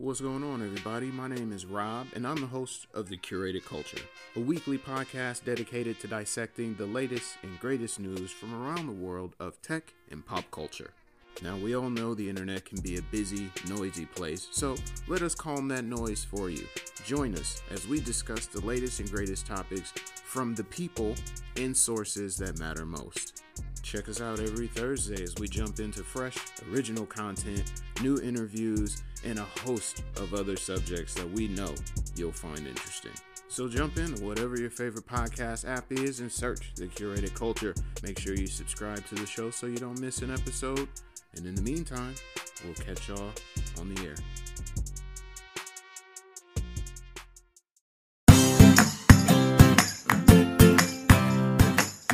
What's going on, everybody? My name is Rob, and I'm the host of The Curated Culture, a weekly podcast dedicated to dissecting the latest and greatest news from around the world of tech and pop culture. Now, we all know the internet can be a busy, noisy place, so let us calm that noise for you. Join us as we discuss the latest and greatest topics from the people and sources that matter most. Check us out every Thursday as we jump into fresh, original content, new interviews, and a host of other subjects that we know you'll find interesting. So jump into whatever your favorite podcast app is and search the curated culture. Make sure you subscribe to the show so you don't miss an episode. And in the meantime, we'll catch y'all on the air.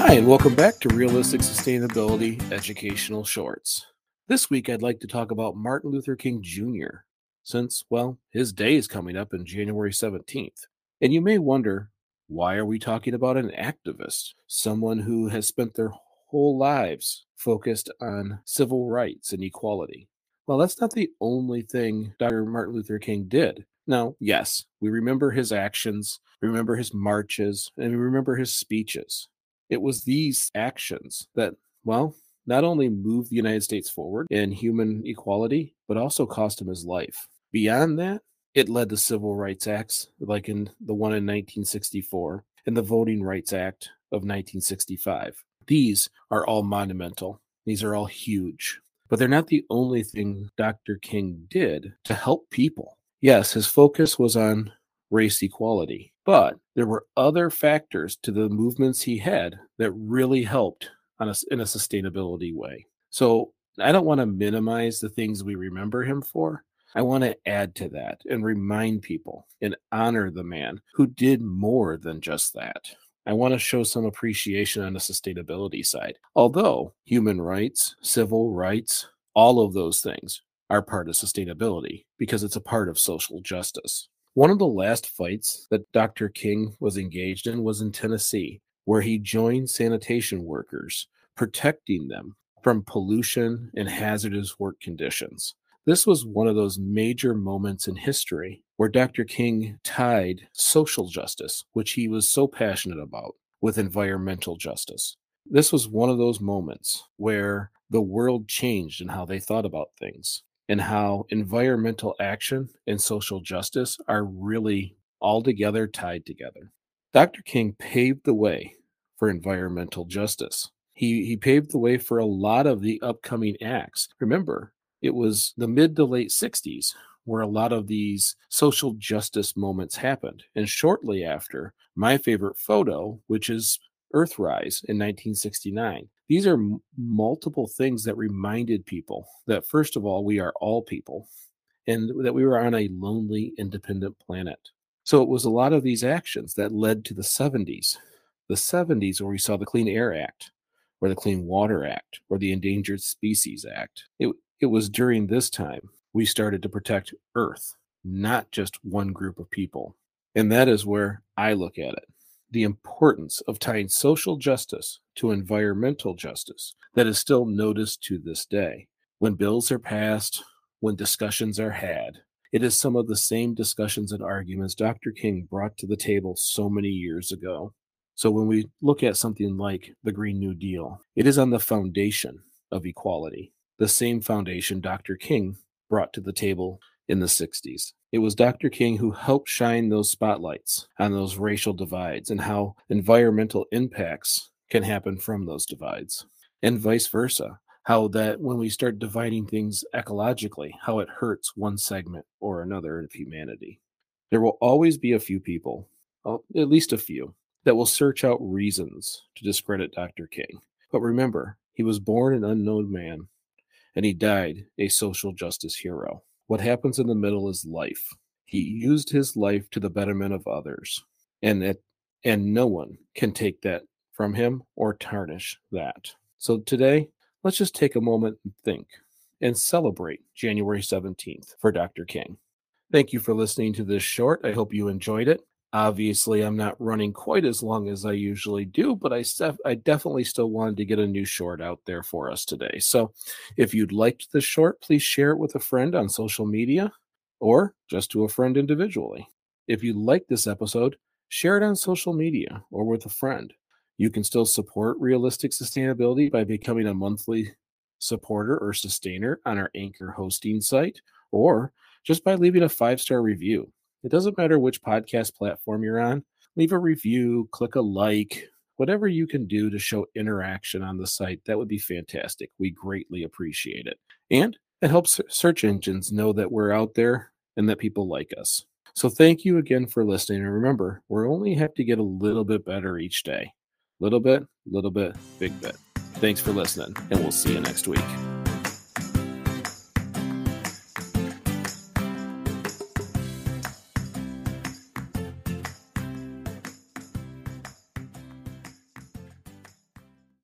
Hi, and welcome back to Realistic Sustainability Educational Shorts. This week, I'd like to talk about Martin Luther King Jr., since, well, his day is coming up in January 17th. And you may wonder, why are we talking about an activist? Someone who has spent their whole lives focused on civil rights and equality. Well, that's not the only thing Dr. Martin Luther King did. Now, yes, we remember his actions, remember his marches, and we remember his speeches. It was these actions that, well, not only moved the United States forward in human equality, but also cost him his life. Beyond that, it led to civil rights acts like in the one in 1964 and the Voting Rights Act of 1965. These are all monumental. These are all huge. But they're not the only thing Dr. King did to help people. Yes, his focus was on race equality, but there were other factors to the movements he had that really helped on a, in a sustainability way. So I don't want to minimize the things we remember him for. I want to add to that and remind people and honor the man who did more than just that. I want to show some appreciation on the sustainability side. Although human rights, civil rights, all of those things are part of sustainability because it's a part of social justice. One of the last fights that Dr. King was engaged in was in Tennessee, where he joined sanitation workers, protecting them from pollution and hazardous work conditions. This was one of those major moments in history where Dr. King tied social justice, which he was so passionate about, with environmental justice. This was one of those moments where the world changed in how they thought about things and how environmental action and social justice are really all together tied together. Dr. King paved the way for environmental justice. He, he paved the way for a lot of the upcoming acts. Remember, it was the mid to late 60s where a lot of these social justice moments happened. And shortly after, my favorite photo, which is Earthrise in 1969. These are m- multiple things that reminded people that, first of all, we are all people and that we were on a lonely, independent planet. So it was a lot of these actions that led to the 70s. The 70s, where we saw the Clean Air Act, or the Clean Water Act, or the Endangered Species Act. It, it was during this time we started to protect Earth, not just one group of people. And that is where I look at it the importance of tying social justice to environmental justice that is still noticed to this day. When bills are passed, when discussions are had, it is some of the same discussions and arguments Dr. King brought to the table so many years ago. So when we look at something like the Green New Deal, it is on the foundation of equality the same foundation Dr. King brought to the table in the 60s. It was Dr. King who helped shine those spotlights on those racial divides and how environmental impacts can happen from those divides, and vice versa. How that when we start dividing things ecologically, how it hurts one segment or another of humanity. There will always be a few people, well, at least a few, that will search out reasons to discredit Dr. King. But remember, he was born an unknown man and he died a social justice hero. What happens in the middle is life. He mm-hmm. used his life to the betterment of others. And it and no one can take that from him or tarnish that. So today, let's just take a moment and think and celebrate January 17th for Dr. King. Thank you for listening to this short. I hope you enjoyed it. Obviously, I'm not running quite as long as I usually do, but I, I definitely still wanted to get a new short out there for us today. So if you'd liked the short, please share it with a friend on social media or just to a friend individually. If you like this episode, share it on social media or with a friend. You can still support realistic sustainability by becoming a monthly supporter or sustainer on our Anchor hosting site or just by leaving a five star review. It doesn't matter which podcast platform you're on, leave a review, click a like, whatever you can do to show interaction on the site. That would be fantastic. We greatly appreciate it. And it helps search engines know that we're out there and that people like us. So thank you again for listening. And remember, we only have to get a little bit better each day. Little bit, little bit, big bit. Thanks for listening, and we'll see you next week.